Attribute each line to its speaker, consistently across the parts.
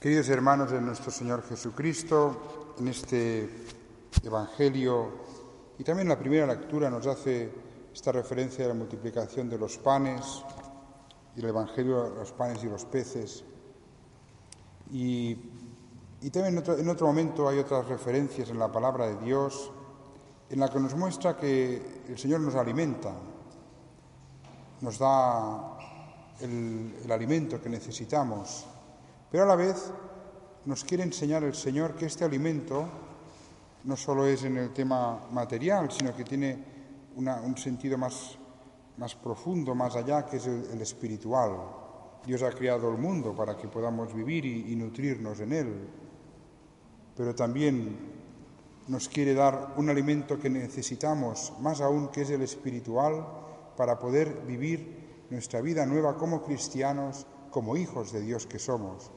Speaker 1: Queridos hermanos de nuestro Señor Jesucristo, en este Evangelio y también la primera lectura nos hace esta referencia a la multiplicación de los panes y el Evangelio los panes y los peces. Y, también en otro, en otro momento hay otras referencias en la palabra de Dios en la que nos muestra que el Señor nos alimenta, nos da el, alimento que necesitamos, pero a la vez nos quiere enseñar el Señor que este alimento no solo es en el tema material, sino que tiene un sentido más, más, profundo, más allá, que es el, espiritual. Dios ha creado el mundo para que podamos vivir y, y nutrirnos en él, pero también nos quiere dar un alimento que necesitamos, más aún que es el espiritual, para poder vivir nuestra vida nueva como cristianos, como hijos de Dios que somos.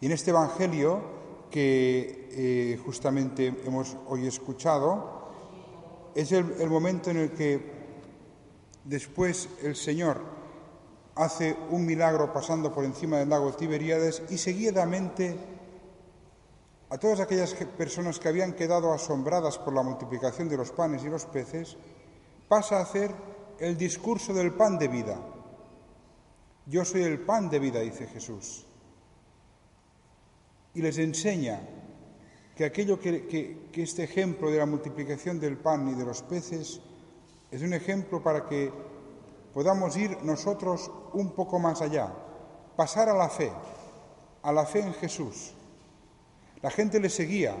Speaker 1: Y en este Evangelio que eh, justamente hemos hoy escuchado, es el, el momento en el que después el Señor hace un milagro pasando por encima del lago Tiberíades y seguidamente a todas aquellas personas que habían quedado asombradas por la multiplicación de los panes y los peces, pasa a hacer el discurso del pan de vida. Yo soy el pan de vida, dice Jesús. Y les enseña que aquello que, este ejemplo de la multiplicación del pan y de los peces es un ejemplo para que podamos ir nosotros un poco más allá, pasar a la fe, a la fe en Jesús. La gente le seguía,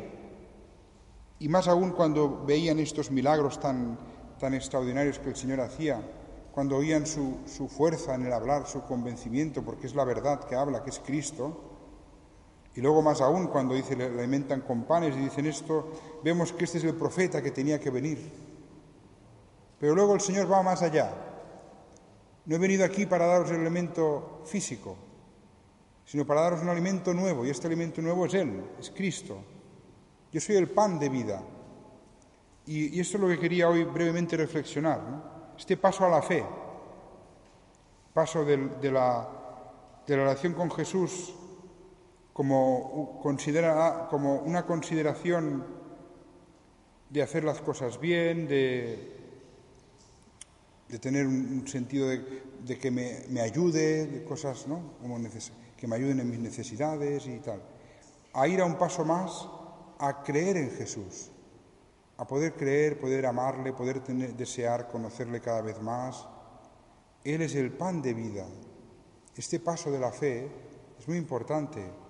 Speaker 1: y más aún cuando veían estos milagros tan, tan extraordinarios que el Señor hacía, cuando oían su, fuerza en el hablar, su convencimiento, porque es la verdad que habla, que es Cristo, y luego más aún cuando dice, le alimentan con panes y dicen esto, vemos que este es el profeta que tenía que venir. Pero luego el Señor va más allá. No he venido aquí para daros el elemento físico, sino para daros un alimento nuevo, y este alimento nuevo es Él, es Cristo. Yo soy el pan de vida. Y, esto es lo que quería hoy brevemente reflexionar. Este paso a la fe, paso de, la, de la relación con Jesús como, considera, como una consideración de hacer las cosas bien, de, de tener un, sentido de, que me, ayude, de cosas ¿no? que me ayuden en mis necesidades y tal, a ir a un paso más, a creer en Jesús a poder creer, poder amarle, poder desear conocerle cada vez más. Él es el pan de vida. Este paso de la fe es muy importante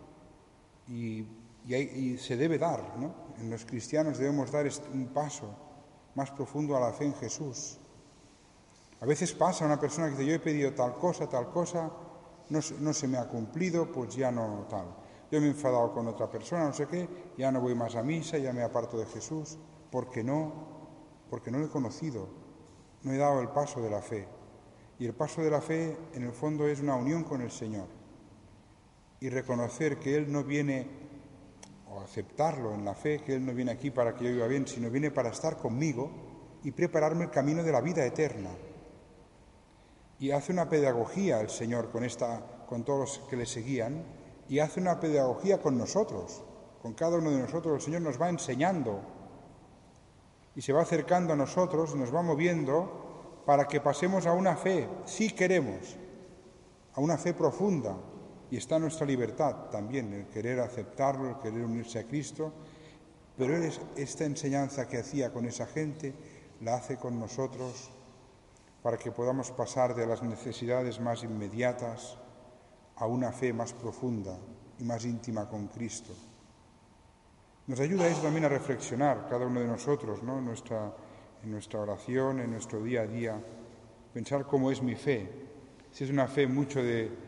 Speaker 1: y, se debe dar. ¿no? En los cristianos debemos dar un paso más profundo a la fe en Jesús. A veces pasa una persona que dice, yo he pedido tal cosa, tal cosa, no, no se me ha cumplido, pues ya no tal. Yo me he enfadado con otra persona, no sé qué, ya no voy más a misa, ya me aparto de Jesús porque no, porque no lo he conocido, no he dado el paso de la fe. Y el paso de la fe, en el fondo, es una unión con el Señor. Y reconocer que Él no viene, o aceptarlo en la fe, que Él no viene aquí para que yo viva bien, sino viene para estar conmigo y prepararme el camino de la vida eterna. Y hace una pedagogía el Señor con, esta, con todos los que le seguían, y hace una pedagogía con nosotros, con cada uno de nosotros. El Señor nos va enseñando y se va acercando a nosotros, nos va moviendo para que pasemos a una fe, si queremos, a una fe profunda. Y está nuestra libertad también, el querer aceptarlo, el querer unirse a Cristo. Pero esta enseñanza que hacía con esa gente, la hace con nosotros para que podamos pasar de las necesidades más inmediatas a una fe más profunda y más íntima con Cristo. Nos ayuda eso también a reflexionar cada uno de nosotros, ¿no? nuestra, en nuestra oración, en nuestro día a día, pensar cómo es mi fe. Si es una fe mucho de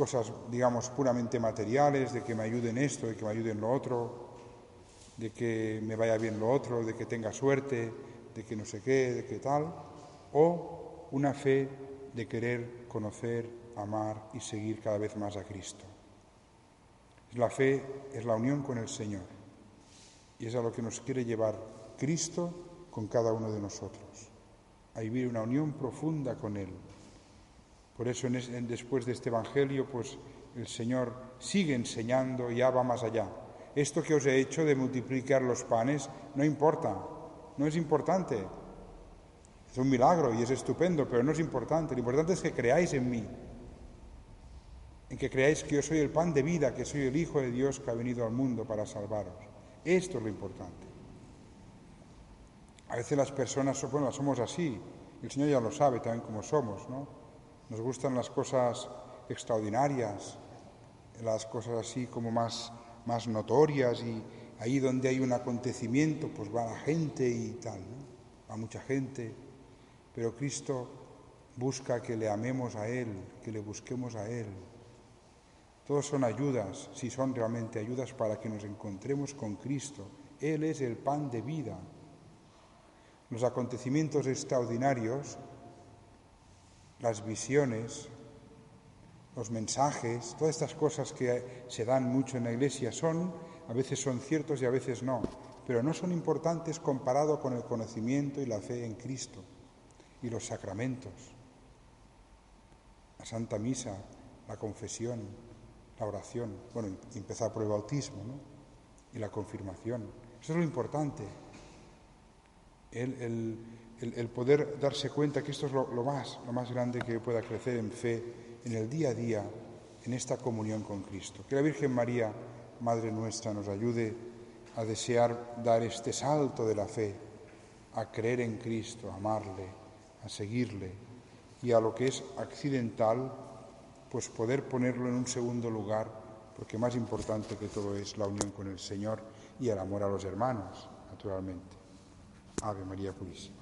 Speaker 1: cosas, digamos, puramente materiales, de que me ayuden esto, de que me ayuden lo otro, de que me vaya bien lo otro, de que tenga suerte, de que no sé qué, de qué tal, o una fe de querer conocer, amar y seguir cada vez más a Cristo. La fe es la unión con el Señor. Y es a lo que nos quiere llevar Cristo con cada uno de nosotros, a vivir una unión profunda con Él. Por eso después de este Evangelio, pues el Señor sigue enseñando, ya va más allá. Esto que os he hecho de multiplicar los panes no importa, no es importante. Es un milagro y es estupendo, pero no es importante. Lo importante es que creáis en mí, en que creáis que yo soy el pan de vida, que soy el Hijo de Dios que ha venido al mundo para salvaros. Esto es lo importante. A veces las personas, bueno, somos así, el Señor ya lo sabe también como somos, ¿no? Nos gustan las cosas extraordinarias, las cosas así como más, más notorias y ahí donde hay un acontecimiento, pues va la gente y tal, ¿no? Va mucha gente, pero Cristo busca que le amemos a Él, que le busquemos a Él. Todos son ayudas, si son realmente ayudas para que nos encontremos con Cristo. Él es el pan de vida los acontecimientos extraordinarios, las visiones, los mensajes, todas estas cosas que se dan mucho en la iglesia son, a veces son ciertos y a veces no, pero no son importantes comparado con el conocimiento y la fe en Cristo y los sacramentos, la Santa Misa, la confesión, la oración, bueno, empezar por el bautismo y la confirmación. Eso es lo importante el, poder darse cuenta que esto es lo, más, lo más grande que pueda crecer en fe en el día a día, en esta comunión con Cristo. Que la Virgen María, Madre nuestra, nos ayude a desear dar este salto de la fe, a creer en Cristo, a amarle, a seguirle y a lo que es accidental, pues poder ponerlo en un segundo lugar, porque más importante que todo es la unión con el Señor y el amor a los hermanos, naturalmente. Ave Maria Purissima.